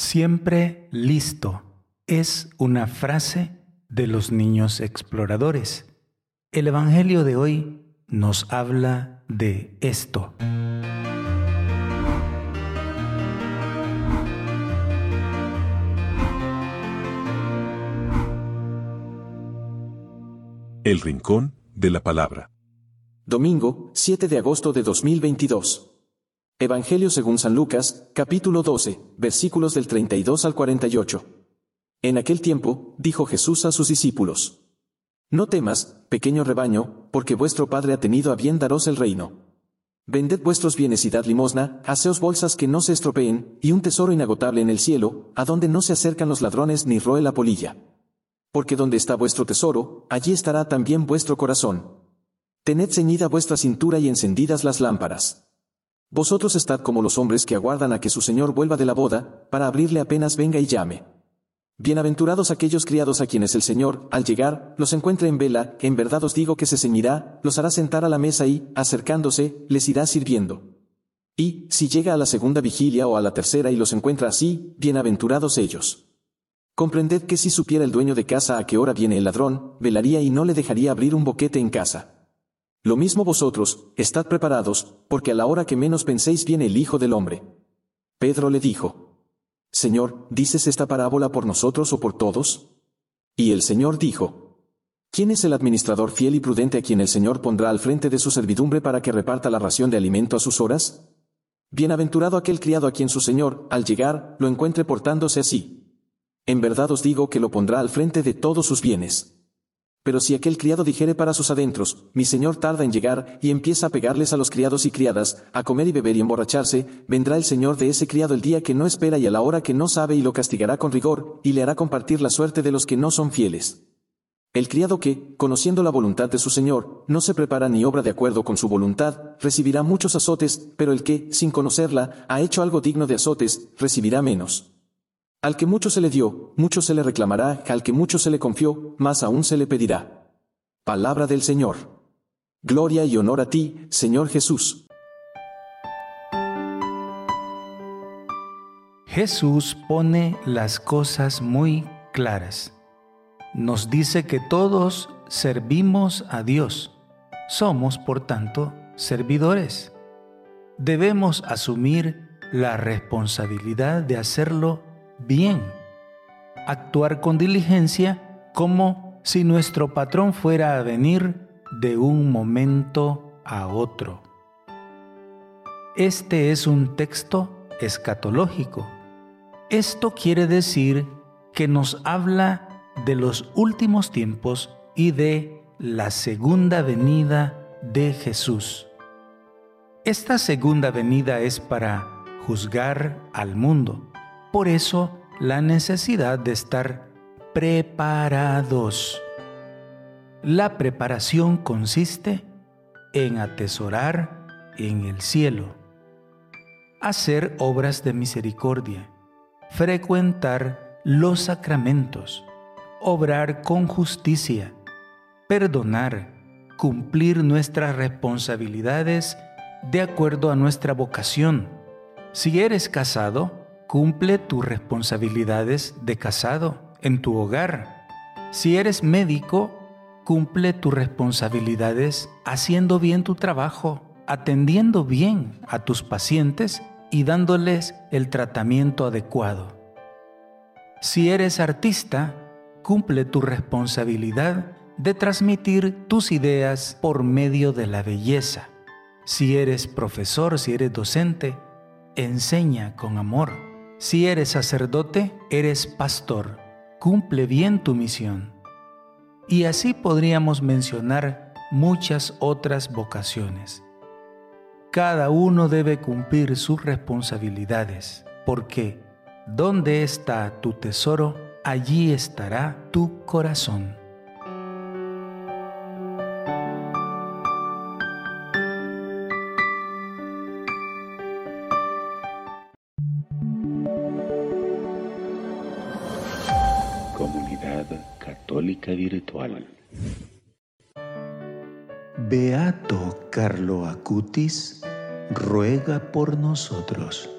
Siempre listo es una frase de los niños exploradores. El Evangelio de hoy nos habla de esto. El Rincón de la Palabra. Domingo, 7 de agosto de 2022. Evangelio según San Lucas, capítulo 12, versículos del 32 al 48. En aquel tiempo, dijo Jesús a sus discípulos. No temas, pequeño rebaño, porque vuestro Padre ha tenido a bien daros el reino. Vended vuestros bienes y dad limosna, haceos bolsas que no se estropeen, y un tesoro inagotable en el cielo, a donde no se acercan los ladrones ni roe la polilla porque donde está vuestro tesoro, allí estará también vuestro corazón. Tened ceñida vuestra cintura y encendidas las lámparas. Vosotros estad como los hombres que aguardan a que su Señor vuelva de la boda, para abrirle apenas venga y llame. Bienaventurados aquellos criados a quienes el Señor, al llegar, los encuentre en vela, en verdad os digo que se ceñirá, los hará sentar a la mesa y, acercándose, les irá sirviendo. Y, si llega a la segunda vigilia o a la tercera y los encuentra así, bienaventurados ellos. Comprended que si supiera el dueño de casa a qué hora viene el ladrón, velaría y no le dejaría abrir un boquete en casa. Lo mismo vosotros, estad preparados, porque a la hora que menos penséis viene el Hijo del Hombre. Pedro le dijo, Señor, ¿dices esta parábola por nosotros o por todos? Y el Señor dijo, ¿Quién es el administrador fiel y prudente a quien el Señor pondrá al frente de su servidumbre para que reparta la ración de alimento a sus horas? Bienaventurado aquel criado a quien su Señor, al llegar, lo encuentre portándose así. En verdad os digo que lo pondrá al frente de todos sus bienes. Pero si aquel criado dijere para sus adentros, mi señor tarda en llegar, y empieza a pegarles a los criados y criadas, a comer y beber y emborracharse, vendrá el señor de ese criado el día que no espera y a la hora que no sabe y lo castigará con rigor, y le hará compartir la suerte de los que no son fieles. El criado que, conociendo la voluntad de su señor, no se prepara ni obra de acuerdo con su voluntad, recibirá muchos azotes, pero el que, sin conocerla, ha hecho algo digno de azotes, recibirá menos. Al que mucho se le dio, mucho se le reclamará, al que mucho se le confió, más aún se le pedirá. Palabra del Señor. Gloria y honor a ti, Señor Jesús. Jesús pone las cosas muy claras. Nos dice que todos servimos a Dios. Somos, por tanto, servidores. Debemos asumir la responsabilidad de hacerlo bien, actuar con diligencia como si nuestro patrón fuera a venir de un momento a otro. Este es un texto escatológico. Esto quiere decir que nos habla de los últimos tiempos y de la segunda venida de Jesús. Esta segunda venida es para juzgar al mundo por eso, la necesidad de estar preparados. La preparación consiste en atesorar en el cielo, hacer obras de misericordia, frecuentar los sacramentos, obrar con justicia, perdonar, cumplir nuestras responsabilidades de acuerdo a nuestra vocación. Si eres casado, Cumple tus responsabilidades de casado en tu hogar. Si eres médico, cumple tus responsabilidades haciendo bien tu trabajo, atendiendo bien a tus pacientes y dándoles el tratamiento adecuado. Si eres artista, cumple tu responsabilidad de transmitir tus ideas por medio de la belleza. Si eres profesor, si eres docente, enseña con amor. Si eres sacerdote, eres pastor, cumple bien tu misión. Y así podríamos mencionar muchas otras vocaciones. Cada uno debe cumplir sus responsabilidades, porque donde está tu tesoro, allí estará tu corazón. Católica Virtual. Beato Carlo Acutis ruega por nosotros.